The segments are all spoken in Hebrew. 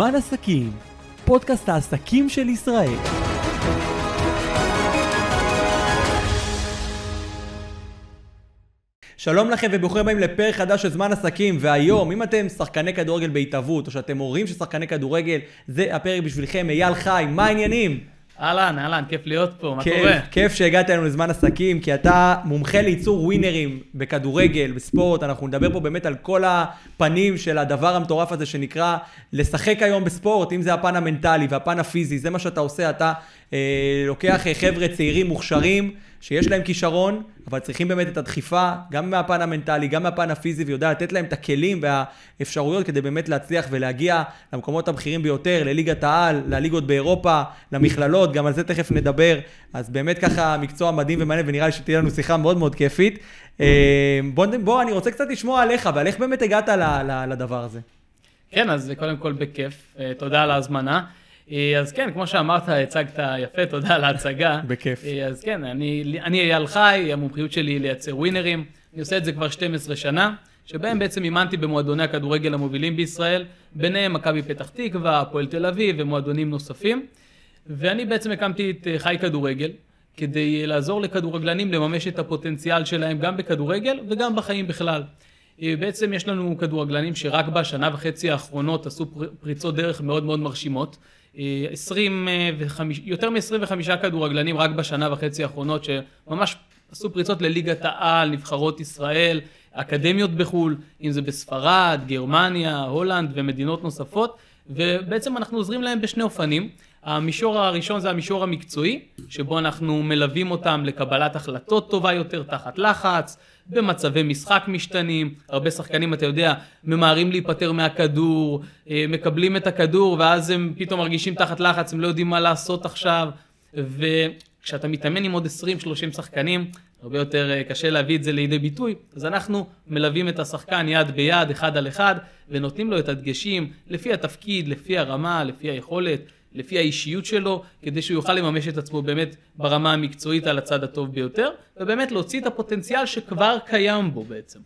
זמן עסקים, פודקאסט העסקים של ישראל. שלום לכם וברוכים הבאים לפרק חדש של זמן עסקים, והיום, אם אתם שחקני כדורגל בהתהוות, או שאתם הורים של שחקני כדורגל, זה הפרק בשבילכם. אייל חי, מה העניינים? אהלן, אהלן, כיף להיות פה, מה קורה? כיף שהגעת אלינו לזמן עסקים, כי אתה מומחה לייצור ווינרים בכדורגל, בספורט, אנחנו נדבר פה באמת על כל הפנים של הדבר המטורף הזה שנקרא לשחק היום בספורט, אם זה הפן המנטלי והפן הפיזי, זה מה שאתה עושה, אתה אה, לוקח אה, חבר'ה צעירים מוכשרים, שיש להם כישרון, אבל צריכים באמת את הדחיפה, גם מהפן המנטלי, גם מהפן הפיזי, ויודע לתת להם את הכלים והאפשרויות כדי באמת להצליח ולהגיע למקומות הבכירים ביותר, לליגת העל, לליגות באירופה, למכללות, גם על זה תכף נדבר. אז באמת ככה מקצוע מדהים ומעניין, ונראה לי שתהיה לנו שיחה מאוד מאוד כיפית. אה, בוא, בוא, אני רוצה קצת לשמוע עליך, ועל איך באמת הגעת לדבר הזה. כן, אז קודם כל בכיף, אה, תודה על ההזמנה. אה, אז כן, כמו שאמרת, הצגת יפה, תודה על ההצגה. בכיף. אה, אז כן, אני אני אייל חי, המומחיות שלי היא לייצר ווינרים. אני עושה את זה כבר 12 שנה, שבהם בעצם אימנתי במועדוני הכדורגל המובילים בישראל, ביניהם מכבי פתח תקווה, הפועל תל אביב ומועדונים נוספים. ואני בעצם הקמתי את אה, חי כדורגל, כדי לעזור לכדורגלנים לממש את הפוטנציאל שלהם גם בכדורגל וגם בחיים בכלל. בעצם יש לנו כדורגלנים שרק בשנה וחצי האחרונות עשו פר- פריצות דרך מאוד מאוד מרשימות. אה, 25, יותר מ-25 כדורגלנים רק בשנה וחצי האחרונות שממש עשו פריצות לליגת העל, נבחרות ישראל, אקדמיות בחו"ל, אם זה בספרד, גרמניה, הולנד ומדינות נוספות, ובעצם אנחנו עוזרים להם בשני אופנים. המישור הראשון זה המישור המקצועי, שבו אנחנו מלווים אותם לקבלת החלטות טובה יותר תחת לחץ, במצבי משחק משתנים, הרבה שחקנים אתה יודע ממהרים להיפטר מהכדור, אה, מקבלים את הכדור ואז הם פתאום מרגישים תחת לחץ, הם לא יודעים מה לעשות עכשיו, וכשאתה מתאמן עם עוד 20-30 שחקנים, הרבה יותר אה, קשה להביא את זה לידי ביטוי, אז אנחנו מלווים את השחקן יד ביד, אחד על אחד, ונותנים לו את הדגשים לפי התפקיד, לפי הרמה, לפי היכולת, לפי האישיות שלו, כדי שהוא יוכל לממש את עצמו באמת ברמה המקצועית על הצד הטוב ביותר, ובאמת להוציא את הפוטנציאל שכבר קיים בו בעצם.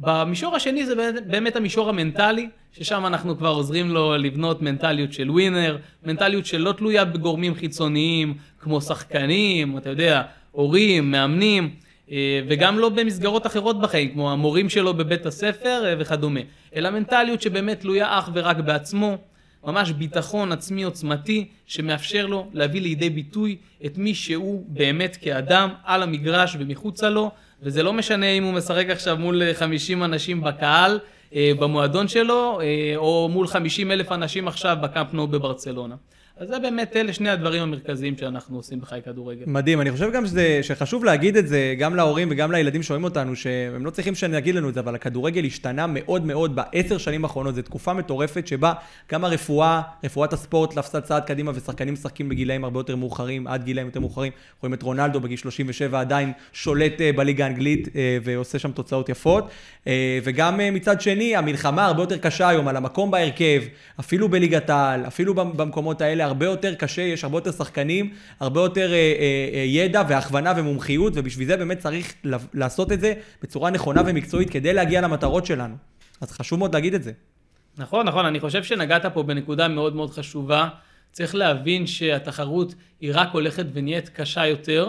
במישור השני זה באמת- המישור המנטלי, ששם אנחנו כבר עוזרים לו לבנות מנטליות של ווינר, מנטליות שלא תלויה בגורמים חיצוניים, כמו שחקנים, אתה יודע, הורים, מאמנים, אה, וגם לא במסגרות אחרות בחיים, כמו המורים שלו בבית הספר אה, וכדומה, אלא מנטליות שבאמת תלויה אך ורק בעצמו, ממש ביטחון עצמי עוצמתי, שמאפשר לו להביא לידי ביטוי את מי שהוא באמת כאדם על המגרש ומחוצה לו, וזה לא משנה אם הוא משחק עכשיו מול אה, 50 אנשים בקהל, אה, במועדון שלו, אה, או מול 50 אלף אנשים עכשיו בקאמפ נו בברצלונה. אז זה באמת אלה שני הדברים המרכזיים שאנחנו עושים בחי כדורגל. מדהים, אני חושב גם שזה, שחשוב להגיד את זה גם להורים וגם לילדים שרואים אותנו, שהם לא צריכים שנגיד לנו את זה, אבל הכדורגל השתנה מאוד מאוד בעשר שנים האחרונות, זו תקופה מטורפת שבה גם הרפואה, רפואת הספורט לפסה צעד קדימה ושחקנים משחקים בגילאים הרבה יותר מאוחרים, עד גילאים יותר מאוחרים, רואים את רונלדו בגיל 37 עדיין שולט אה, בליגה האנגלית אה, ועושה שם תוצאות יפות, אה, וגם מצד שני, המלחמה הרבה יותר קשה היום על המקום בהרכב, אפילו בליגת העל, אפילו במ- במקומות האלה, הרבה יותר קשה, יש הרבה יותר שחקנים, הרבה יותר אה, אה, אה, ידע והכוונה ומומחיות, ובשביל זה באמת צריך לעשות את זה בצורה נכונה ומקצועית כדי להגיע למטרות שלנו. אז חשוב מאוד להגיד את זה. נכון, נכון, אני חושב שנגעת פה בנקודה מאוד מאוד חשובה. צריך להבין שהתחרות היא רק הולכת ונהיית קשה יותר.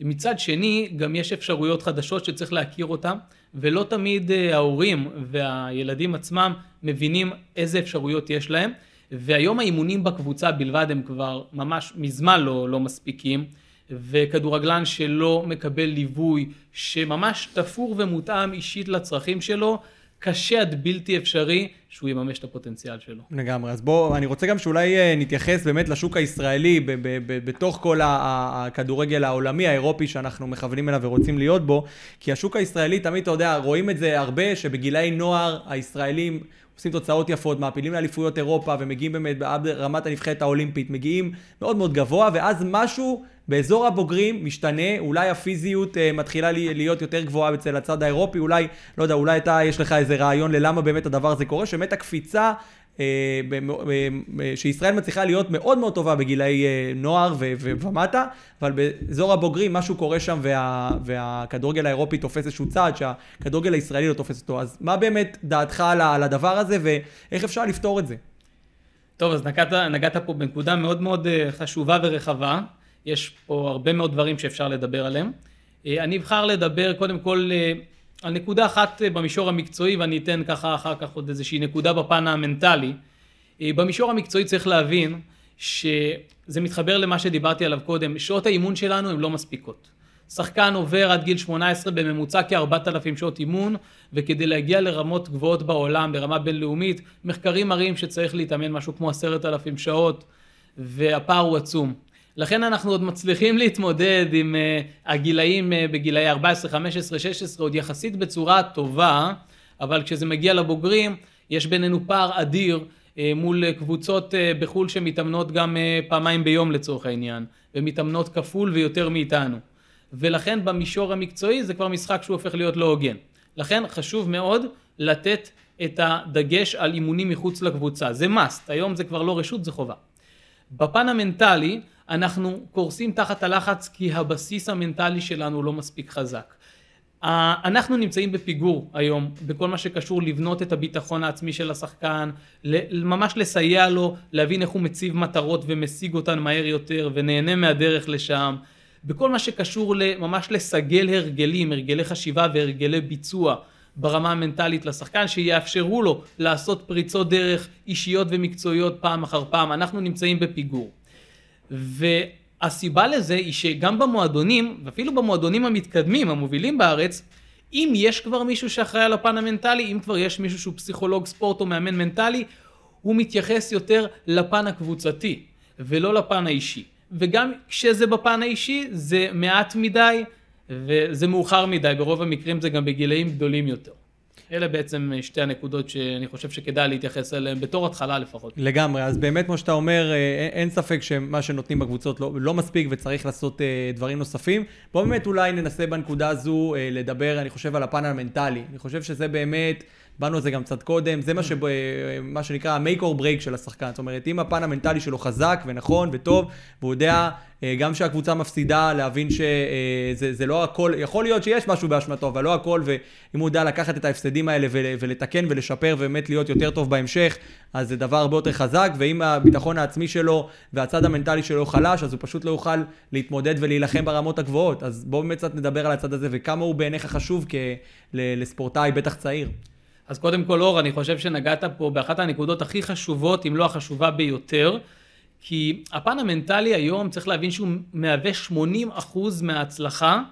מצד שני, גם יש אפשרויות חדשות שצריך להכיר אותן, ולא תמיד אה, ההורים והילדים עצמם מבינים איזה אפשרויות יש להם. והיום האימונים בקבוצה בלבד הם כבר ממש מזמן לא, לא מספיקים. וכדורגלן שלא מקבל ליווי, שממש תפור ומותאם אישית לצרכים שלו, קשה עד בלתי אפשרי שהוא יממש את הפוטנציאל שלו. לגמרי. אז בואו, אני רוצה גם שאולי אה, נתייחס באמת לשוק הישראלי, ב- ב- ב- בתוך כל הכדורגל העולמי, האירופי, שאנחנו מכוונים אליו ורוצים להיות בו, כי השוק הישראלי, תמיד, אתה יודע, רואים את זה הרבה, שבגילאי נוער, הישראלים עושים תוצאות יפות, מעפילים לאליפויות אירופה, ומגיעים באמת עד רמת הנבחרת האולימפית, מגיעים מאוד מאוד גבוה, ואז משהו באזור הבוגרים משתנה, אולי הפיזיות אה, מתחילה להיות יותר גבוהה אצל הצד האירופי, אולי, לא יודע, אולי אתה, יש לך איזה רעיון ללמה באמת הדבר הזה קורה, שבאמת הקפיצה שישראל מצליחה להיות מאוד מאוד טובה בגילאי אה, נוער ומטה, אבל באזור הבוגרים משהו קורה שם וה- והכדורגל האירופי תופס איזשהו צעד שהכדורגל הישראלי לא תופס אותו. אז מה באמת דעתך על הדבר הזה ואיך אפשר לפתור את זה? טוב, אז נגעת, נגעת פה בנקודה מאוד מאוד אה, חשובה ורחבה. יש פה הרבה מאוד דברים שאפשר לדבר עליהם. אה, אני אבחר לדבר קודם כל אה, על נקודה אחת במישור המקצועי, ואני אתן ככה אחר כך עוד איזושהי נקודה בפן המנטלי. במישור המקצועי צריך להבין שזה מתחבר למה שדיברתי עליו קודם, שעות האימון שלנו הן לא מספיקות. שחקן עובר עד גיל 18 בממוצע כ-4,000 שעות אימון, וכדי להגיע לרמות גבוהות בעולם, ברמה בינלאומית, מחקרים מראים שצריך להתאמן משהו כמו 10,000 שעות, והפער הוא עצום. לכן אנחנו עוד מצליחים להתמודד עם uh, הגילאים uh, בגילאי 14, 15, 16, עוד יחסית בצורה טובה, אבל כשזה מגיע לבוגרים, יש בינינו פער אדיר uh, מול קבוצות בחו"ל שמתאמנות גם פעמיים ביום לצורך העניין, ומתאמנות כפול ויותר מאיתנו. ולכן במישור המקצועי זה כבר משחק שהוא הופך להיות לא הוגן. לכן חשוב מאוד לתת את הדגש על אימונים מחוץ לקבוצה. זה must, היום זה כבר לא רשות, זה חובה. בפן המנטלי, אנחנו קורסים תחת הלחץ כי הבסיס המנטלי שלנו לא מספיק חזק. אנחנו נמצאים בפיגור היום בכל מה שקשור לבנות את הביטחון העצמי של השחקן, ממש לסייע לו להבין איך הוא מציב מטרות ומשיג אותן מהר יותר ונהנה מהדרך לשם. בכל מה שקשור ממש לסגל הרגלים, הרגלי חשיבה והרגלי ביצוע ברמה המנטלית לשחקן, שיאפשרו לו לעשות פריצות דרך אישיות ומקצועיות פעם אחר פעם. אנחנו נמצאים בפיגור. והסיבה לזה היא שגם במועדונים, ואפילו במועדונים המתקדמים, המובילים בארץ, אם יש כבר מישהו שאחראי על הפן המנטלי, אם כבר יש מישהו שהוא פסיכולוג ספורט או מאמן מנטלי, הוא מתייחס יותר לפן הקבוצתי ולא לפן האישי. וגם כשזה בפן האישי זה מעט מדי וזה מאוחר מדי, ברוב המקרים זה גם בגילאים גדולים יותר. אלה בעצם שתי הנקודות שאני חושב שכדאי להתייחס אליהן, בתור התחלה לפחות. לגמרי, אז באמת, כמו שאתה אומר, אה, אין ספק שמה שנותנים בקבוצות לא, לא מספיק וצריך לעשות אה, דברים נוספים. בואו באמת אולי ננסה בנקודה הזו אה, לדבר, אני חושב, על הפן המנטלי. אני חושב שזה באמת... באנו על זה גם קצת קודם, זה מה, שבו, מה שנקרא ה-make or break של השחקן. זאת אומרת, אם הפן המנטלי שלו חזק ונכון וטוב, והוא יודע אה, גם שהקבוצה מפסידה, להבין שזה לא הכל, יכול להיות שיש משהו באשמתו, אבל לא הכל, ואם הוא יודע לקחת את ההפסדים האלה ולתקן ולשפר ובאמת להיות יותר טוב בהמשך, אז זה דבר הרבה יותר חזק, ואם הביטחון העצמי שלו והצד המנטלי שלו חלש, אז הוא פשוט לא יוכל להתמודד ולהילחם ברמות הגבוהות. אז בואו באמת קצת נדבר על הצד הזה, וכמה הוא בעיניך חשוב לספורטאי, בטח צעיר. אז קודם כל, אור, אני חושב שנגעת פה באחת הנקודות הכי חשובות, אם לא החשובה ביותר, כי הפן המנטלי היום, צריך להבין שהוא מהווה 80% מההצלחה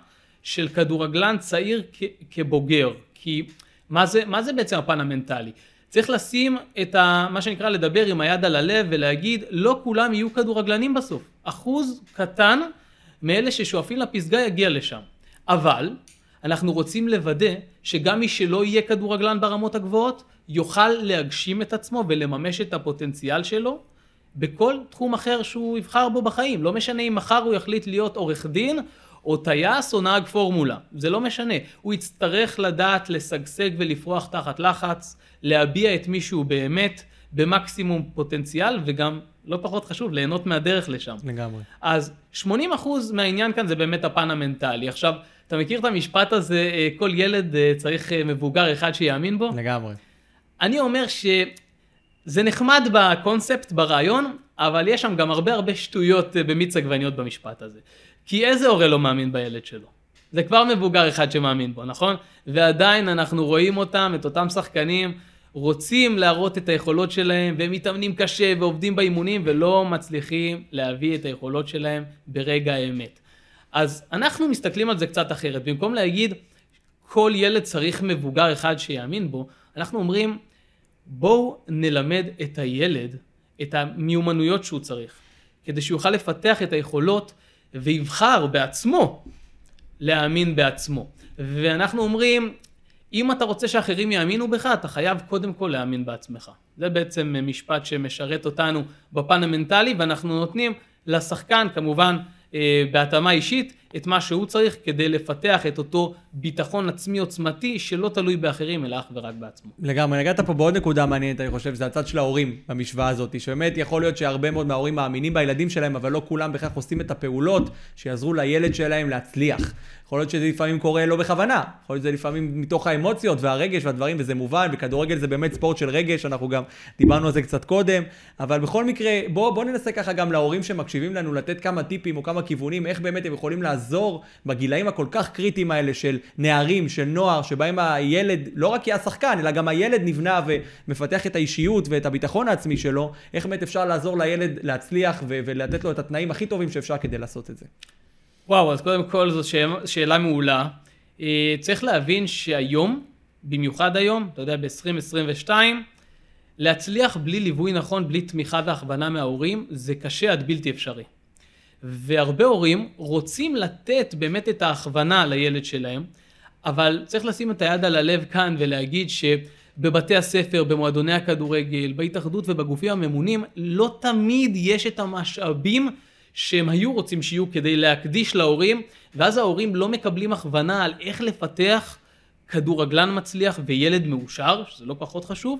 של כדורגלן צעיר כ- כבוגר. כי מה זה, מה זה בעצם הפן המנטלי? צריך לשים את ה, מה שנקרא לדבר עם היד על הלב ולהגיד לא כולם יהיו כדורגלנים בסוף. אחוז קטן מאלה ששואפים לפסגה יגיע לשם. אבל אנחנו רוצים לוודא שגם מי שלא יהיה כדורגלן ברמות הגבוהות, יוכל להגשים את עצמו ולממש את הפוטנציאל שלו בכל תחום אחר שהוא יבחר בו בחיים. לא משנה אם מחר הוא יחליט להיות עורך דין, או טייס או נהג פורמולה. זה לא משנה. הוא יצטרך לדעת לשגשג ולפרוח תחת לחץ, להביע את מי שהוא באמת במקסימום פוטנציאל, וגם, לא פחות חשוב, ליהנות מהדרך לשם. לגמרי. אז 80% מהעניין כאן זה באמת הפן המנטלי. עכשיו, אתה מכיר את המשפט הזה, אה, כל ילד אה, צריך אה, מבוגר אחד שיאמין בו? לגמרי. אני אומר שזה נחמד בקונספט, ברעיון, אבל יש שם גם הרבה הרבה שטויות במיץ עגבניות במשפט הזה. כי איזה הורה לא מאמין בילד שלו? זה כבר מבוגר אחד שמאמין בו, נכון? ועדיין אנחנו רואים אותם, את אותם שחקנים, רוצים להראות את היכולות שלהם, והם מתאמנים קשה ועובדים באימונים, ולא מצליחים להביא את היכולות שלהם ברגע האמת. אז אנחנו מסתכלים על זה קצת אחרת. במקום להגיד, כל ילד צריך מבוגר אחד שיאמין בו, אנחנו אומרים, בואו נלמד את הילד את המיומנויות שהוא צריך, כדי שהוא יוכל לפתח את היכולות ויבחר בעצמו להאמין בעצמו. ואנחנו אומרים, אם אתה רוצה שאחרים יאמינו בך, אתה חייב קודם כל להאמין בעצמך. זה בעצם משפט שמשרת אותנו בפן המנטלי, ואנחנו נותנים לשחקן, כמובן, בהתאמה אישית, את מה שהוא צריך כדי לפתח את אותו ביטחון עצמי עוצמתי שלא תלוי באחרים אלא אך ורק בעצמו. לגמרי, נגעת פה בעוד נקודה מעניינת, אני חושב, זה הצד של ההורים במשוואה הזאת, שבאמת יכול להיות שהרבה מאוד מההורים מאמינים בילדים שלהם, אבל לא כולם בכך עושים את הפעולות שיעזרו לילד שלהם להצליח. יכול להיות שזה לפעמים קורה לא בכוונה, יכול להיות שזה לפעמים מתוך האמוציות והרגש והדברים, וזה מובן, וכדורגל זה באמת ספורט של רגש, אנחנו גם דיברנו על זה קצת קודם, אבל בכל מקרה, בואו בוא ננסה ככה גם להורים שמקשיבים לנו, לתת כמה טיפים או כמה כיוונים, איך באמת הם יכולים לעזור בגילאים הכל כך קריטיים האלה של נערים, של נוער, שבהם הילד, לא רק יהיה השחקן, אלא גם הילד נבנה ומפתח את האישיות ואת הביטחון העצמי שלו, איך באמת אפשר לעזור לילד להצליח ולתת לו את התנאים הכי טובים שאפשר כדי לעשות את זה. וואו, אז קודם כל זו שאלה מעולה. אה, צריך להבין שהיום, במיוחד היום, אתה יודע, ב-2022, להצליח בלי ליווי נכון, בלי תמיכה והכוונה מההורים, זה קשה עד בלתי אפשרי. והרבה הורים רוצים לתת באמת את ההכוונה לילד שלהם, אבל צריך לשים את היד על הלב כאן ולהגיד שבבתי הספר, במועדוני הכדורגל, בהתאחדות ובגופים הממונים, לא תמיד יש את המשאבים שהם היו רוצים שיהיו כדי להקדיש להורים, ואז ההורים לא מקבלים הכוונה על איך לפתח כדורגלן מצליח וילד מאושר, שזה לא פחות חשוב,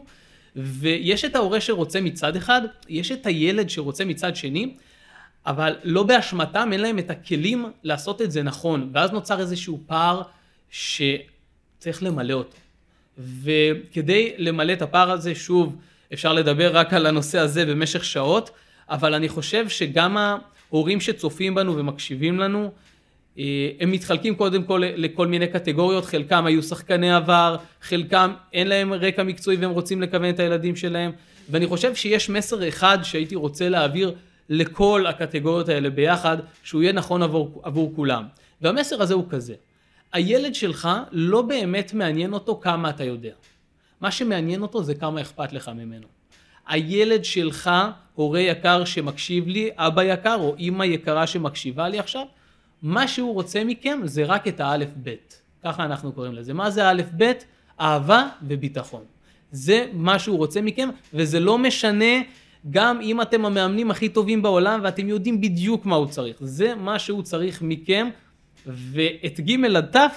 ויש את ההורה שרוצה מצד אחד, יש את הילד שרוצה מצד שני, אבל לא באשמתם, אין להם את הכלים לעשות את זה נכון, ואז נוצר איזשהו פער שצריך למלא אותו. וכדי למלא את הפער הזה, שוב, אפשר לדבר רק על הנושא הזה במשך שעות, אבל אני חושב שגם ההורים שצופים בנו ומקשיבים לנו, אה, הם מתחלקים קודם כל לכל מיני קטגוריות, חלקם היו שחקני עבר, חלקם אין להם רקע מקצועי והם רוצים לכוון את הילדים שלהם, ואני חושב שיש מסר אחד שהייתי רוצה להעביר לכל הקטגוריות האלה ביחד, שהוא יהיה נכון עבור, עבור כולם. והמסר הזה הוא כזה, הילד שלך לא באמת מעניין אותו כמה אתה יודע. מה שמעניין אותו זה כמה אכפת לך ממנו. הילד שלך, הורה יקר שמקשיב לי, אבא יקר או אימא יקרה שמקשיבה לי עכשיו, מה שהוא רוצה מכם זה רק את האלף בית. ככה אנחנו קוראים לזה. מה זה האלף בית? אהבה וביטחון. זה מה שהוא רוצה מכם, וזה לא משנה גם אם אתם המאמנים הכי טובים בעולם ואתם יודעים בדיוק מה הוא צריך. זה מה שהוא צריך מכם, ואת ג' עד ת'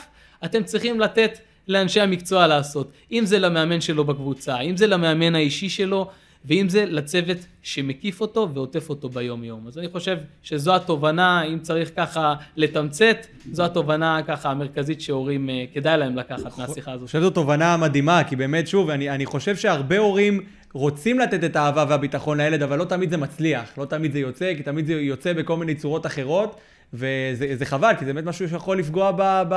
אתם צריכים לתת לאנשי המקצוע לעשות. אם זה למאמן שלו בקבוצה, אם זה למאמן האישי שלו, ואם זה לצוות שמקיף אותו ועוטף אותו ביום יום. אז אני חושב שזו התובנה, אם צריך ככה לתמצת, זו התובנה ככה המרכזית שהורים, אה, כדאי להם לקחת מהשיחה הזאת. אני חושב שזו תובנה מדהימה, כי באמת, שוב, אני, אני חושב שהרבה הורים רוצים לתת את האהבה והביטחון לילד, אבל לא תמיד זה מצליח, לא תמיד זה יוצא, כי תמיד זה יוצא בכל מיני צורות אחרות. וזה חבל, כי זה באמת משהו שיכול לפגוע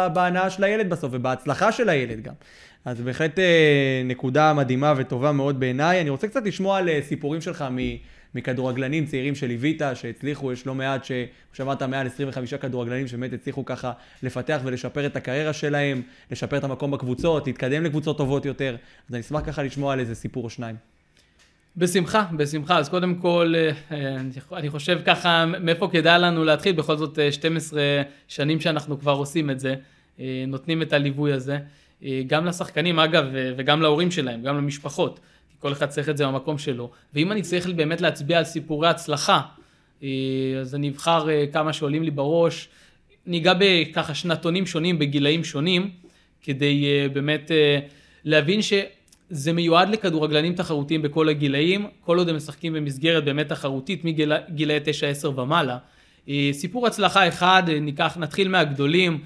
בהנאה של הילד בסוף, ובהצלחה של הילד גם. אז בהחלט אה, נקודה מדהימה וטובה מאוד בעיניי. אני רוצה קצת לשמוע על אה, סיפורים שלך מכדורגלנים צעירים שליווית, שהצליחו, יש לא מעט, כמו שאמרת, מעל 25 כדורגלנים שבאמת הצליחו ככה לפתח ולשפר את הקריירה שלהם, לשפר את המקום בקבוצות, להתקדם לקבוצות טובות יותר. אז אני אשמח ככה לשמוע על איזה סיפור או שניים. בשמחה, בשמחה. אז קודם כל, אה, אני חושב ככה, מאיפה כדאי לנו להתחיל? בכל זאת 12 שנים שאנחנו כבר עושים את זה, נותנים את הליווי הזה. אה, גם לשחקנים אגב וגם להורים שלהם, גם למשפחות, כל אחד צריך את זה במקום שלו. ואם אני צריך באמת להצביע על סיפורי הצלחה, אה, אז אני אבחר אה, כמה שעולים לי בראש, ניגע בככה שנתונים שונים בגילאים שונים, כדי באמת להבין שזה מיועד לכדורגלנים תחרותיים בכל הגילאים, כל עוד הם משחקים במסגרת באמת תחרותית מגילאי 9-10 ומעלה. סיפור הצלחה אחד, ניקח, נתחיל מהגדולים,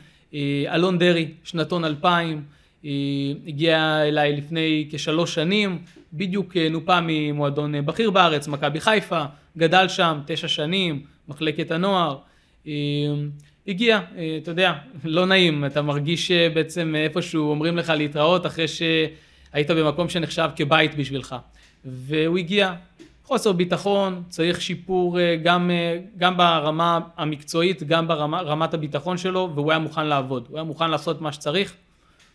אלון דרעי, שנתון 2000, היא הגיעה אליי לפני כשלוש שנים, בדיוק אה, נופה ממועדון אה, בכיר בארץ, מכבי חיפה, גדל שם תשע שנים, מחלקת הנוער. אה, הגיע, אתה יודע, לא נעים, אתה מרגיש בעצם איפשהו אומרים לך להתראות אחרי שהיית במקום שנחשב כבית בשבילך. והוא הגיע, חוסר ביטחון, צריך שיפור גם, גם ברמה המקצועית, גם ברמת הביטחון שלו, והוא היה מוכן לעבוד, הוא היה מוכן לעשות מה שצריך.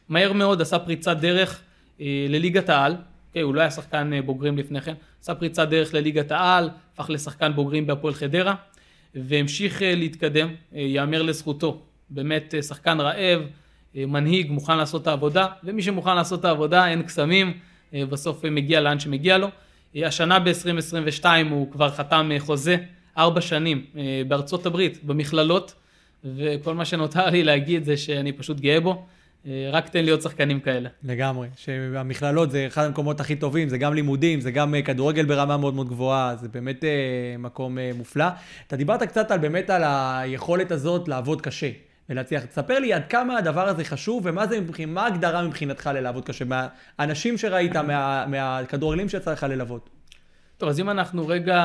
מהר מאוד עשה פריצת דרך אה, לליגת העל, okay, אוקיי, הוא לא היה שחקן אה, בוגרים לפני כן, עשה פריצת דרך לליגת העל, הפך לשחקן בוגרים בהפועל חדרה, והמשיך אה, להתקדם, אה, יאמר לזכותו, באמת אה, שחקן רעב, אה, מנהיג, מוכן לעשות את העבודה, ומי שמוכן לעשות את העבודה אין קסמים, אה, בסוף אה, מגיע לאן שמגיע לו. אה, השנה ב-2022 הוא כבר חתם אה, חוזה, ארבע שנים, אה, בארצות הברית, במכללות, וכל מה שנותר לי להגיד זה שאני פשוט גאה בו. אה, רק תן לי עוד שחקנים כאלה. לגמרי, שהמכללות זה אחד המקומות הכי טובים, זה גם לימודים, זה גם אה, כדורגל ברמה מאוד מאוד גבוהה, זה באמת אה, מקום מופלא. אתה דיברת קצת על באמת על היכולת הזאת לעבוד קשה ולהצליח. תספר לי עד כמה הדבר הזה חשוב ומה זה, מה ההגדרה מבחינתך ללעבוד קשה, מהאנשים שראית, מה, מהכדורגלים שיצא לך ללוות. טוב, אז אם אנחנו רגע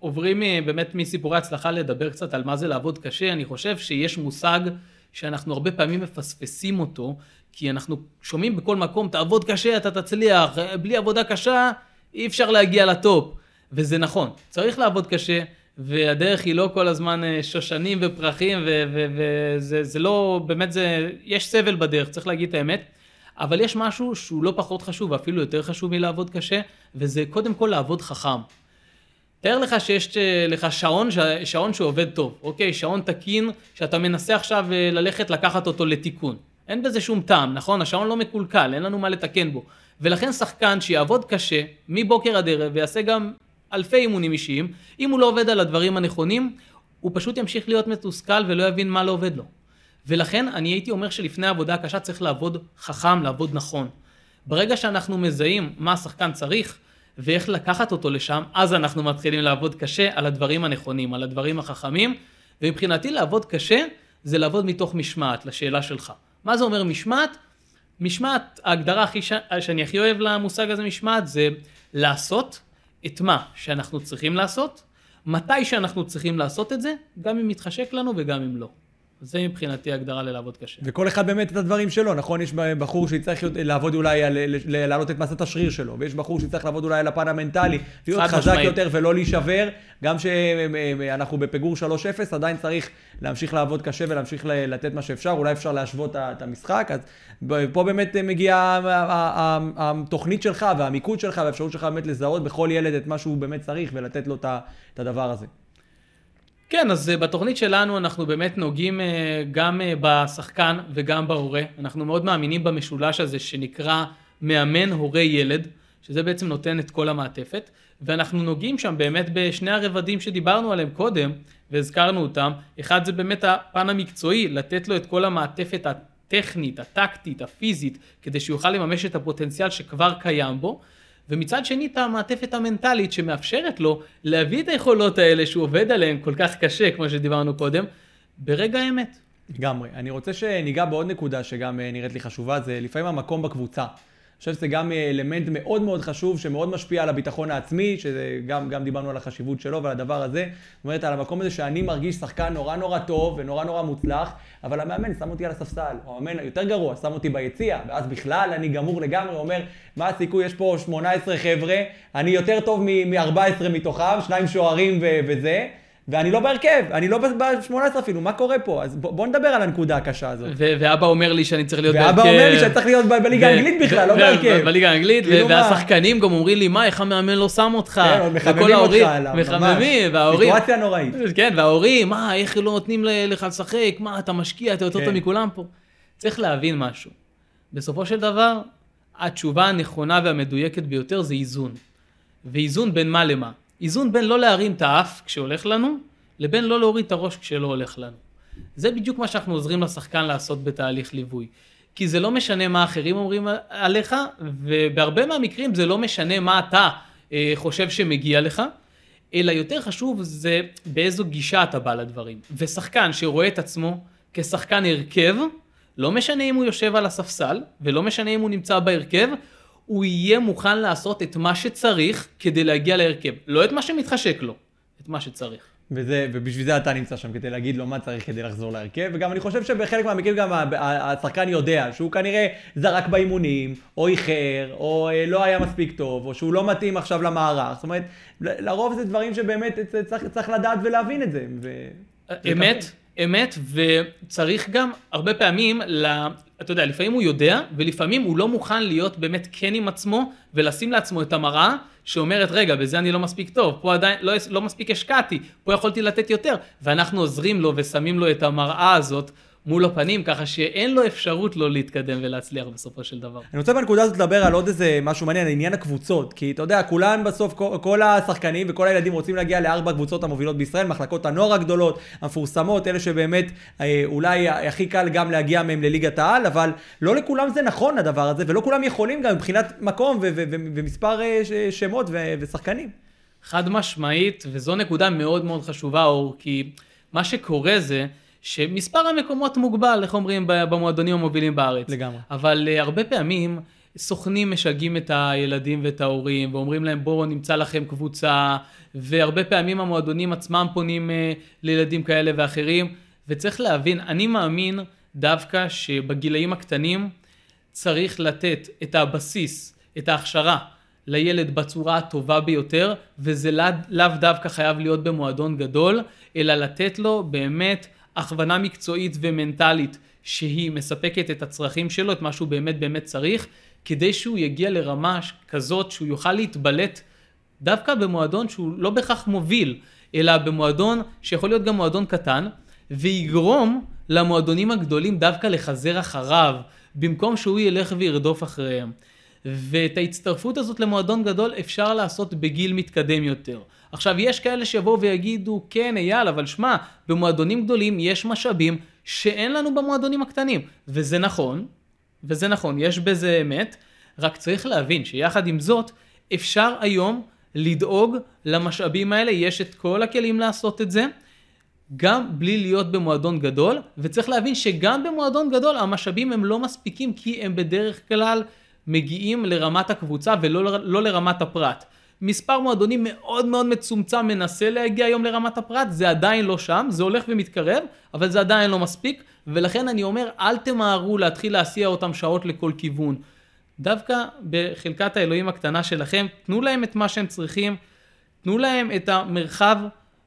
עוברים באמת מסיפורי הצלחה לדבר קצת על מה זה לעבוד קשה, אני חושב שיש מושג שאנחנו הרבה פעמים מפספסים אותו, כי אנחנו שומעים בכל מקום, תעבוד קשה, אתה תצליח, בלי עבודה קשה אי אפשר להגיע לטופ. וזה נכון, צריך לעבוד קשה, והדרך היא לא כל הזמן אה, שושנים ופרחים, וזה לא, באמת זה, יש סבל בדרך, צריך להגיד את האמת. אבל יש משהו שהוא לא פחות חשוב, ואפילו יותר חשוב מלעבוד קשה, וזה קודם כל לעבוד חכם. תאר לך שיש אה, לך שעון, שעון שעובד טוב, אוקיי? שעון תקין, שאתה מנסה עכשיו אה, ללכת לקחת אותו לתיקון. אין בזה שום טעם, נכון? השעון לא מקולקל, אין לנו מה לתקן בו. ולכן שחקן שיעבוד קשה, מבוקר עד ערב, ויעשה גם אלפי אימונים אישיים, אם הוא לא עובד על הדברים הנכונים, הוא פשוט ימשיך להיות מתוסכל ולא יבין מה לא עובד לו. ולכן אני הייתי אומר שלפני העבודה הקשה צריך לעבוד חכם, לעבוד נכון. ברגע שאנחנו מזהים מה השחקן צריך, ואיך לקחת אותו לשם, אז אנחנו מתחילים לעבוד קשה על הדברים הנכונים, על הדברים החכמים, ומבחינתי לעבוד קשה זה לעבוד מתוך משמעת, לשאלה שלך. מה זה אומר משמעת? משמעת, ההגדרה הכי ש... שאני הכי אוהב למושג הזה משמעת זה לעשות את מה שאנחנו צריכים לעשות, מתי שאנחנו צריכים לעשות את זה, גם אם מתחשק לנו וגם אם לא. זה מבחינתי הגדרה ללעבוד קשה. וכל אחד באמת את הדברים שלו, נכון? יש בחור שיצטרך לעבוד אולי על להעלות את מסת השריר שלו, ויש בחור שיצטרך לעבוד אולי על הפן המנטלי, להיות חזק משמעית. יותר ולא להישבר, גם שאנחנו בפיגור 3-0, עדיין צריך להמשיך לעבוד קשה ולהמשיך לתת מה שאפשר, אולי אפשר להשוות את המשחק, אז פה באמת מגיעה התוכנית שלך והמיקוד שלך והאפשרות שלך באמת לזהות בכל ילד את מה שהוא באמת צריך ולתת לו את הדבר הזה. כן, אז אה, בתוכנית שלנו אנחנו באמת נוגעים אה, גם אה, בשחקן וגם בהורה. אנחנו מאוד מאמינים במשולש הזה שנקרא מאמן הורה ילד, שזה בעצם נותן את כל המעטפת, ואנחנו נוגעים שם באמת בשני הרבדים שדיברנו עליהם קודם, והזכרנו אותם. אחד זה באמת הפן המקצועי, לתת לו את כל המעטפת הטכנית, הטקטית, הפיזית, כדי שיוכל לממש את הפוטנציאל שכבר קיים בו. ומצד שני את המעטפת המנטלית שמאפשרת לו להביא את היכולות האלה שהוא עובד עליהן כל כך קשה, כמו שדיברנו קודם, ברגע האמת. לגמרי. אני רוצה שניגע בעוד נקודה שגם אה, נראית לי חשובה, זה לפעמים המקום בקבוצה. חושב שזה גם אלמנט מאוד מאוד חשוב, שמאוד משפיע על הביטחון העצמי, שגם גם דיברנו על החשיבות שלו ועל הדבר הזה. זאת אומרת, על המקום הזה שאני מרגיש שחקן נורא נורא טוב ונורא נורא מוצלח, אבל המאמן שם אותי על הספסל, או המאמן יותר גרוע, שם אותי ביציע, ואז בכלל אני גמור לגמרי, אומר, מה הסיכוי, יש פה 18 חבר'ה, אני יותר טוב מ-14 מתוכם, שניים שוערים וזה. ואני לא בהרכב, אני לא ב-18 אפילו, מה קורה פה? אז בוא, בוא נדבר על הנקודה הקשה הזאת. ואבא אומר לי שאני צריך להיות בהרכב. ואבא אומר לי שאני צריך להיות בליגה האנגלית בכלל, לא בהרכב. בליגה האנגלית, כאילו והשחקנים גם אומרים לי, מה, איך המאמן לא שם אותך? כן, עוד מחממים אותך עליו, ממש. מחממים, וההורים... סיטואציה נוראית. כן, וההורים, מה, איך לא נותנים לך לשחק? מה, אתה משקיע, אתה יותר טוב כן. מכולם פה. צריך להבין משהו. בסופו של דבר, התשובה הנכונה והמדויקת ביותר זה איזון. ואיזון בין מה למה. איזון בין לא להרים את האף כשהולך לנו, לבין לא להוריד את הראש כשלא הולך לנו. זה בדיוק מה שאנחנו עוזרים לשחקן לעשות בתהליך ליווי. כי זה לא משנה מה אחרים אומרים עליך, ובהרבה מהמקרים זה לא משנה מה אתה אה, חושב שמגיע לך, אלא יותר חשוב זה באיזו גישה אתה בא לדברים. ושחקן שרואה את עצמו כשחקן הרכב, לא משנה אם הוא יושב על הספסל, ולא משנה אם הוא נמצא בהרכב, הוא יהיה מוכן לעשות את מה שצריך כדי להגיע להרכב. לא את מה שמתחשק לו, את מה שצריך. וזה, ובשביל זה אתה נמצא שם, כדי להגיד לו מה צריך כדי לחזור להרכב, וגם אני חושב שבחלק מהמקרים גם השחקן יודע שהוא כנראה זרק באימונים, או איחר, או אה, לא היה מספיק טוב, או שהוא לא מתאים עכשיו למערך, זאת אומרת, לרוב זה דברים שבאמת צריך, צריך לדעת ולהבין את זה. ו... אמת, אמת, וצריך גם הרבה פעמים, לה, אתה יודע, לפעמים הוא יודע, ולפעמים הוא לא מוכן להיות באמת כן עם עצמו, ולשים לעצמו את המראה שאומרת, רגע, בזה אני לא מספיק טוב, פה עדיין לא, לא מספיק השקעתי, פה יכולתי לתת יותר, ואנחנו עוזרים לו ושמים לו את המראה הזאת מול הפנים, ככה שאין לו אפשרות לא להתקדם ולהצליח בסופו של דבר. אני רוצה בנקודה הזאת לדבר על עוד איזה משהו מעניין, עניין הקבוצות. כי אתה יודע, כולן בסוף, כל, השחקנים וכל הילדים רוצים להגיע לארבע קבוצות המובילות בישראל, מחלקות הנוער הגדולות, המפורסמות, אלה שבאמת אה, אולי הכי קל גם להגיע מהם לליגת העל, אבל לא לכולם זה נכון הדבר הזה, ולא כולם יכולים גם מבחינת מקום ומספר אה, שמות ושחקנים. חד משמעית, וזו נקודה מאוד מאוד חשובה, אור, כי מה שקורה זה שמספר המקומות מוגבל, איך אומרים, במועדונים המובילים בארץ. לגמרי. אבל uh, הרבה פעמים סוכנים משגעים את הילדים ואת ההורים, ואומרים להם בואו נמצא לכם קבוצה, והרבה פעמים המועדונים עצמם פונים uh, לילדים כאלה ואחרים, וצריך להבין, אני מאמין דווקא שבגילאים הקטנים צריך לתת את הבסיס, את ההכשרה. לילד בצורה הטובה ביותר, וזה לאו לא דווקא חייב להיות במועדון גדול, אלא לתת לו באמת הכוונה מקצועית ומנטלית שהיא מספקת את הצרכים שלו, את מה שהוא באמת באמת צריך, כדי שהוא יגיע לרמה כזאת שהוא יוכל להתבלט דווקא במועדון שהוא לא בהכרח מוביל, אלא במועדון שיכול להיות גם מועדון קטן, ויגרום למועדונים הגדולים דווקא לחזר אחריו, במקום שהוא ילך וירדוף אחריהם. ואת ההצטרפות הזאת למועדון גדול אפשר לעשות בגיל מתקדם יותר. עכשיו, יש כאלה שיבואו ויגידו, כן, אייל, אבל שמע, במועדונים גדולים יש משאבים שאין לנו במועדונים הקטנים. וזה נכון, וזה נכון, יש בזה אמת, רק צריך להבין שיחד עם זאת, אפשר היום לדאוג למשאבים האלה, יש את כל הכלים לעשות את זה, גם בלי להיות במועדון גדול, וצריך להבין שגם במועדון גדול המשאבים הם לא מספיקים כי הם בדרך כלל מגיעים לרמת הקבוצה ולא לא לרמת הפרט. מספר מועדונים מאוד מאוד מצומצם מנסה להגיע היום לרמת הפרט, זה עדיין לא שם, זה הולך ומתקרב, אבל זה עדיין לא מספיק, ולכן אני אומר, אל תמהרו להתחיל להסיע אותם שעות לכל כיוון. דווקא בחלקת האלוהים הקטנה שלכם, תנו להם את מה שהם צריכים, תנו להם את המרחב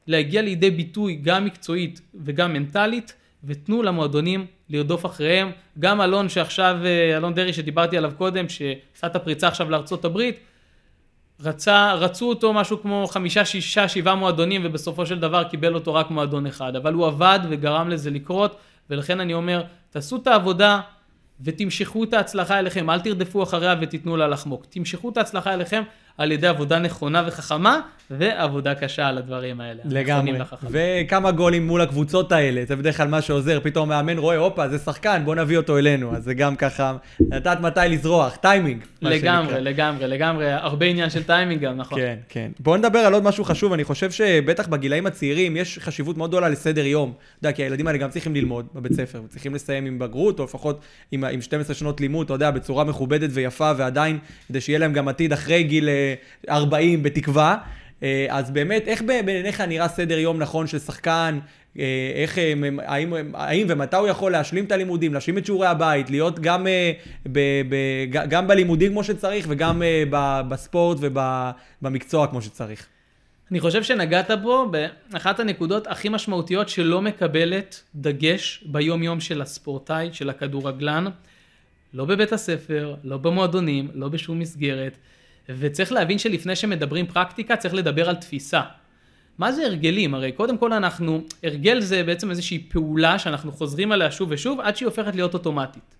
להגיע לידי ביטוי גם מקצועית וגם מנטלית, ותנו למועדונים לרדוף אחריהם. גם אלון שעכשיו, אה, אלון דרעי שדיברתי עליו קודם, שעשה את הפריצה עכשיו לארצות הברית, רצה, רצו אותו משהו כמו חמישה, שישה, שבעה מועדונים, ובסופו של דבר קיבל אותו רק מועדון אחד. אבל הוא עבד וגרם לזה לקרות, ולכן אני אומר, תעשו את העבודה ותמשכו את ההצלחה אליכם, אל תרדפו אחריה ותיתנו לה לחמוק. תמשכו את ההצלחה אליכם על ידי עבודה נכונה וחכמה, ועבודה קשה על הדברים האלה. לגמרי. וכמה גולים מול הקבוצות האלה, זה בדרך כלל מה שעוזר. פתאום מאמן רואה, הופה, זה שחקן, בוא נביא אותו אלינו. אז זה גם ככה, לדעת מתי לזרוח, טיימינג. לגמרי, לגמרי, לגמרי. הרבה עניין של טיימינג גם, נכון. כן, כן. בואו נדבר על עוד משהו חשוב. אני חושב שבטח בגילאים הצעירים יש חשיבות מאוד גדולה לסדר יום. אתה יודע, כי הילדים האלה גם צריכים ללמוד בבית ספר, צריכים לסיים עם בגרות, או לפחות עם, עם 12 שנות לימוד, אתה יודע, בצורה מכובדת ויפה, ועדיין, כדי שיהיה להם גם עתיד אחרי גיל 40 בתקווה. אה, אז באמת, איך בעיניך נראה סדר יום נכון של שחקן? אה, איך, האם, האם ומתי הוא יכול להשלים את הלימודים, להשלים את שיעורי הבית, להיות גם, אה, ב, ב, גם בלימודים כמו שצריך וגם בספורט ובמקצוע כמו שצריך? אני חושב שנגעת בו באחת הנקודות הכי משמעותיות שלא מקבלת דגש ביום יום של הספורטאי, של הכדורגלן, לא בבית הספר, לא במועדונים, לא בשום מסגרת. וצריך להבין שלפני שמדברים פרקטיקה, צריך לדבר על תפיסה. מה זה הרגלים? הרי קודם כל אנחנו, הרגל זה בעצם איזושהי פעולה שאנחנו חוזרים עליה שוב ושוב עד שהיא הופכת להיות אוטומטית.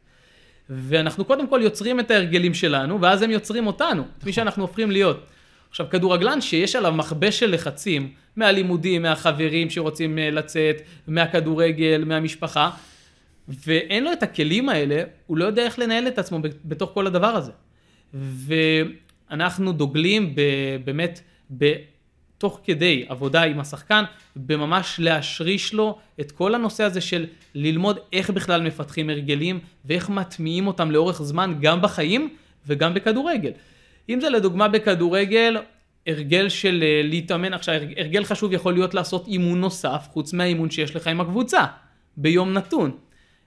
ואנחנו קודם כל יוצרים את ההרגלים שלנו, ואז הם יוצרים אותנו, כפי נכון. שאנחנו הופכים להיות. עכשיו, כדורגלן שיש עליו מכבש של לחצים, מהלימודים, מהחברים שרוצים אה, לצאת, מהכדורגל, מהמשפחה, ואין לו את הכלים האלה, הוא לא יודע איך לנהל את עצמו בתוך כל הדבר הזה. אנחנו דוגלים באמת, תוך כדי עבודה עם השחקן, בממש להשריש לו את כל הנושא הזה של ללמוד איך בכלל מפתחים הרגלים ואיך מטמיעים אותם לאורך זמן גם בחיים וגם בכדורגל. אם זה לדוגמה בכדורגל, הרגל של אה, להתאמן, עכשיו הרגל חשוב יכול להיות לעשות אימון נוסף חוץ מהאימון שיש לך עם הקבוצה ביום נתון.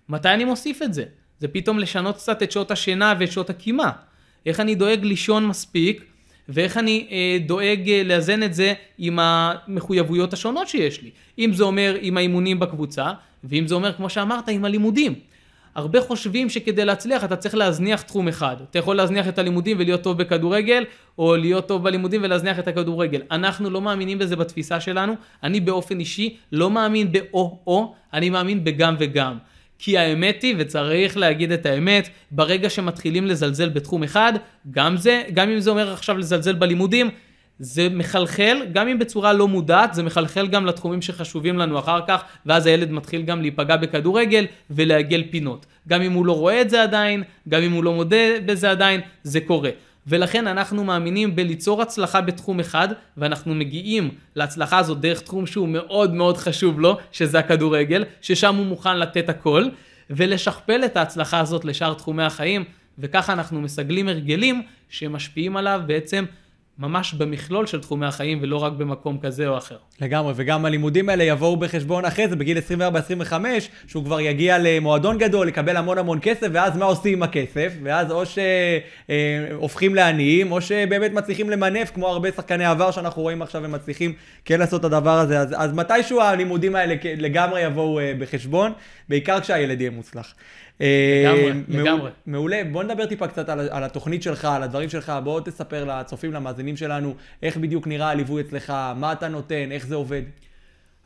מתי אני מוסיף את זה? זה פתאום לשנות קצת את שעות השינה ואת שעות הקימה. איך אני דואג לישון מספיק, ואיך אני אה, דואג אה, לאזן את זה עם המחויבויות השונות שיש לי. אם זה אומר עם האימונים בקבוצה, ואם זה אומר, כמו שאמרת, עם הלימודים. הרבה חושבים שכדי להצליח אתה צריך להזניח תחום אחד. אתה יכול להזניח את הלימודים ולהיות טוב בכדורגל, או להיות טוב בלימודים ולהזניח את הכדורגל. אנחנו לא מאמינים בזה בתפיסה שלנו. אני באופן אישי לא מאמין באו-או, אני מאמין בגם וגם. כי האמת היא, וצריך להגיד את האמת, ברגע שמתחילים לזלזל בתחום אחד, גם זה, גם אם זה אומר עכשיו לזלזל בלימודים, זה מחלחל, גם אם בצורה לא מודעת, זה מחלחל גם לתחומים שחשובים לנו אחר כך, ואז הילד מתחיל גם להיפגע בכדורגל ולעגל פינות. גם אם הוא לא רואה את זה עדיין, גם אם הוא לא מודה בזה עדיין, זה קורה. ולכן אנחנו מאמינים בליצור הצלחה בתחום אחד, ואנחנו מגיעים להצלחה הזאת דרך תחום שהוא מאוד מאוד חשוב לו, שזה הכדורגל, ששם הוא מוכן לתת הכל, ולשכפל את ההצלחה הזאת לשאר תחומי החיים, וככה אנחנו מסגלים הרגלים שמשפיעים עליו בעצם ממש במכלול של תחומי החיים ולא רק במקום כזה או אחר. לגמרי, וגם הלימודים האלה יבואו בחשבון אחרי זה, בגיל 24-25, שהוא כבר יגיע למועדון גדול, לקבל המון המון כסף, ואז מה עושים עם הכסף? ואז או שהופכים אה, לעניים, או שבאמת מצליחים למנף, כמו הרבה שחקני עבר שאנחנו רואים עכשיו, הם מצליחים כן לעשות את הדבר הזה. אז, אז מתישהו הלימודים האלה לגמרי יבואו אה, בחשבון, בעיקר כשהילד יהיה מוצלח. לגמרי, אה, לגמרי. מעולה, בוא נדבר טיפה קצת על, על התוכנית שלך, על הדברים שלך, בוא תספר לצופים, למאזינים שלנו, איך בדיוק נראה הליווי אצלך, מה אתה נותן, איך זה עובד.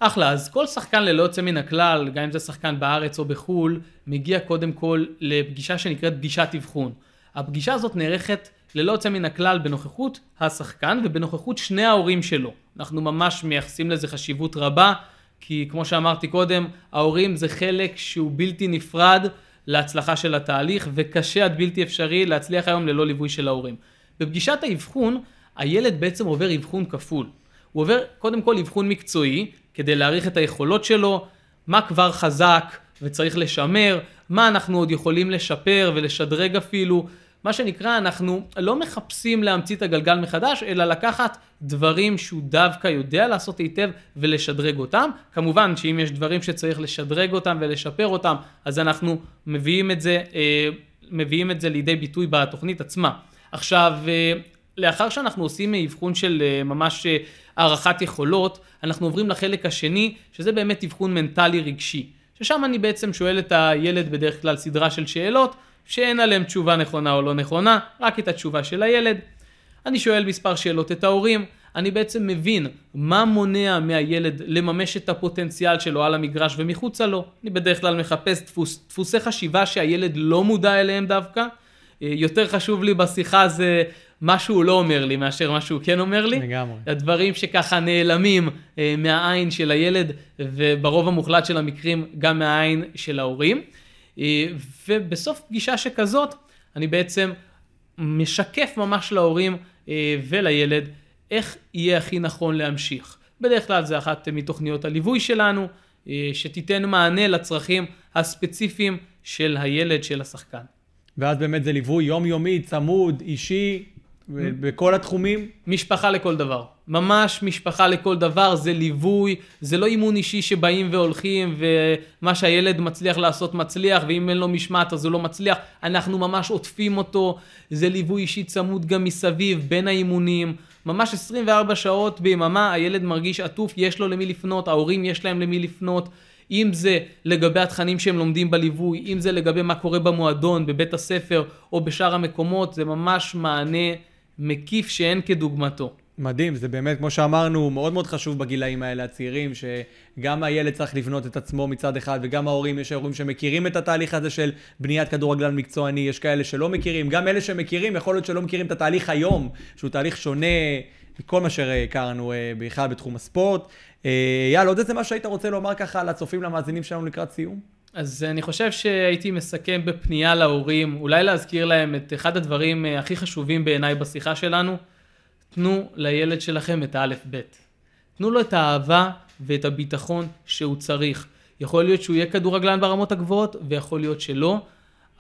אחלה, אז כל שחקן ללא יוצא מן הכלל, גם אם זה שחקן בארץ או בחו"ל, מגיע קודם כל לפגישה שנקראת פגישת אבחון. הפגישה הזאת נערכת ללא יוצא מן הכלל בנוכחות השחקן ובנוכחות שני ההורים שלו. אנחנו ממש מייחסים לזה חשיבות רבה, כי כמו שאמרתי קודם, ההורים זה חלק שהוא בלתי נפרד להצלחה של התהליך, וקשה עד בלתי אפשרי להצליח היום ללא ליווי של ההורים. בפגישת האבחון, הילד בעצם עובר אבחון כפול. הוא עובר קודם כל אבחון מקצועי, כדי להעריך את היכולות שלו, מה כבר חזק וצריך לשמר, מה אנחנו עוד יכולים לשפר ולשדרג אפילו, מה שנקרא, אנחנו לא מחפשים להמציא את הגלגל מחדש, אלא לקחת דברים שהוא דווקא יודע לעשות היטב ולשדרג אותם. כמובן שאם יש דברים שצריך לשדרג אותם ולשפר אותם, אז אנחנו מביאים את זה, אה, מביאים את זה לידי ביטוי בתוכנית עצמה. עכשיו, אה, לאחר שאנחנו עושים אבחון של אה, ממש הערכת יכולות, אנחנו עוברים לחלק השני, שזה באמת אבחון מנטלי רגשי. ששם אני בעצם שואל את הילד בדרך כלל סדרה של שאלות, שאין עליהם תשובה נכונה או לא נכונה, רק את התשובה של הילד. אני שואל מספר שאלות את ההורים, אני בעצם מבין מה מונע מהילד לממש את הפוטנציאל שלו על המגרש ומחוצה לו. אני בדרך כלל מחפש דפוס, דפוסי חשיבה שהילד לא מודע אליהם דווקא. אה, יותר חשוב לי בשיחה זה מה שהוא לא אומר לי מאשר מה שהוא כן אומר לי. לגמרי. הדברים שככה נעלמים אה, מהעין של הילד וברוב המוחלט של המקרים גם מהעין של ההורים. אה, ובסוף פגישה שכזאת, אני בעצם משקף ממש להורים אה, ולילד איך יהיה הכי נכון להמשיך. בדרך כלל זה אחת מתוכניות הליווי שלנו, אה, שתיתן מענה לצרכים הספציפיים של הילד, של השחקן. ואז באמת זה ליווי יומיומי, צמוד, אישי, בכל התחומים? משפחה לכל דבר. ממש משפחה לכל דבר, זה ליווי, זה לא אימון אישי שבאים והולכים ומה שהילד מצליח לעשות מצליח ואם אין לו משמעת אז הוא לא מצליח, אנחנו ממש עוטפים אותו, זה ליווי אישי צמוד גם מסביב בין האימונים, ממש 24 שעות ביממה הילד מרגיש עטוף, יש לו למי לפנות, ההורים יש להם למי לפנות. אם זה לגבי התכנים שהם לומדים בליווי, אם זה לגבי מה קורה במועדון, בבית הספר או בשאר המקומות, זה ממש מענה מקיף שאין כדוגמתו. מדהים, זה באמת, כמו שאמרנו, מאוד מאוד חשוב בגילאים האלה, הצעירים, שגם הילד צריך לבנות את עצמו מצד אחד, וגם ההורים, יש הורים שמכירים את התהליך הזה של בניית כדורגלן מקצועני, יש כאלה שלא מכירים, גם אלה שמכירים, יכול להיות שלא מכירים את התהליך היום, שהוא תהליך שונה מכל מה שהכרנו אה, בכלל בתחום הספורט. אה, יאללה, עוד איזה משהו שהיית רוצה לומר ככה לצופים, למאזינים שלנו לקראת סיום? אז אני חושב שהייתי מסכם בפנייה להורים, אולי להזכיר להם את אחד הדברים אה, הכי חשובים בעיניי בשיחה שלנו, תנו לילד שלכם את האלף-בית. תנו לו את האהבה ואת הביטחון שהוא צריך. יכול להיות שהוא יהיה כדורגלן ברמות הגבוהות, ויכול להיות שלא,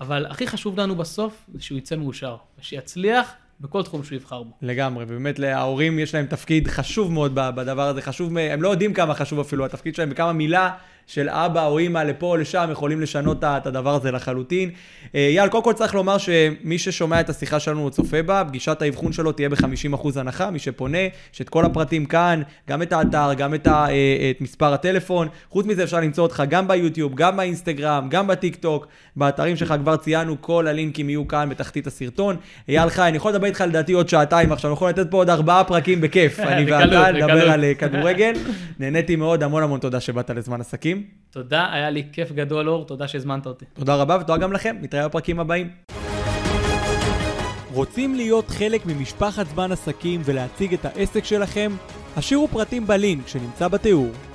אבל הכי חשוב לנו בסוף זה שהוא יצא מאושר, ושיצליח בכל תחום שהוא יבחר בו. לגמרי, ובאמת להורים יש להם תפקיד חשוב מאוד בדבר הזה, חשוב, הם לא יודעים כמה חשוב אפילו התפקיד שלהם, וכמה מילה של אבא או אימא לפה או לשם יכולים לשנות את הדבר הזה לחלוטין. אה, אייל, קודם כל צריך לומר שמי ששומע את השיחה שלנו או צופה בה, פגישת האבחון שלו תהיה ב-50% הנחה, מי שפונה, יש את כל הפרטים כאן, גם את האתר, גם את, ה, אה, את מספר הטלפון. חוץ מזה אפשר למצוא אותך גם ביוטיוב, גם באינסטגרם, גם בטיק טוק, באתרים שלך כבר ציינו, כל הלינקים יהיו כאן בתחתית הסרטון. אייל חי, אני יכול לדבר איתך לדעתי עוד שעתיים עכשיו, אנחנו יכולים לתת פה עוד ארבעה פרקים בכיף. אני ואתה נדבר. על אה, כדורגל. נהניתי מאוד, המון המון תודה שבאת לזמן עסקים. תודה, היה לי כיף גדול, אור, תודה שהזמנת אותי. תודה רבה ותודה גם לכם, נתראה בפרקים הבאים. רוצים להיות חלק ממשפחת זמן עסקים ולהציג את העסק שלכם? השאירו פרטים בלינק שנמצא בתיאור.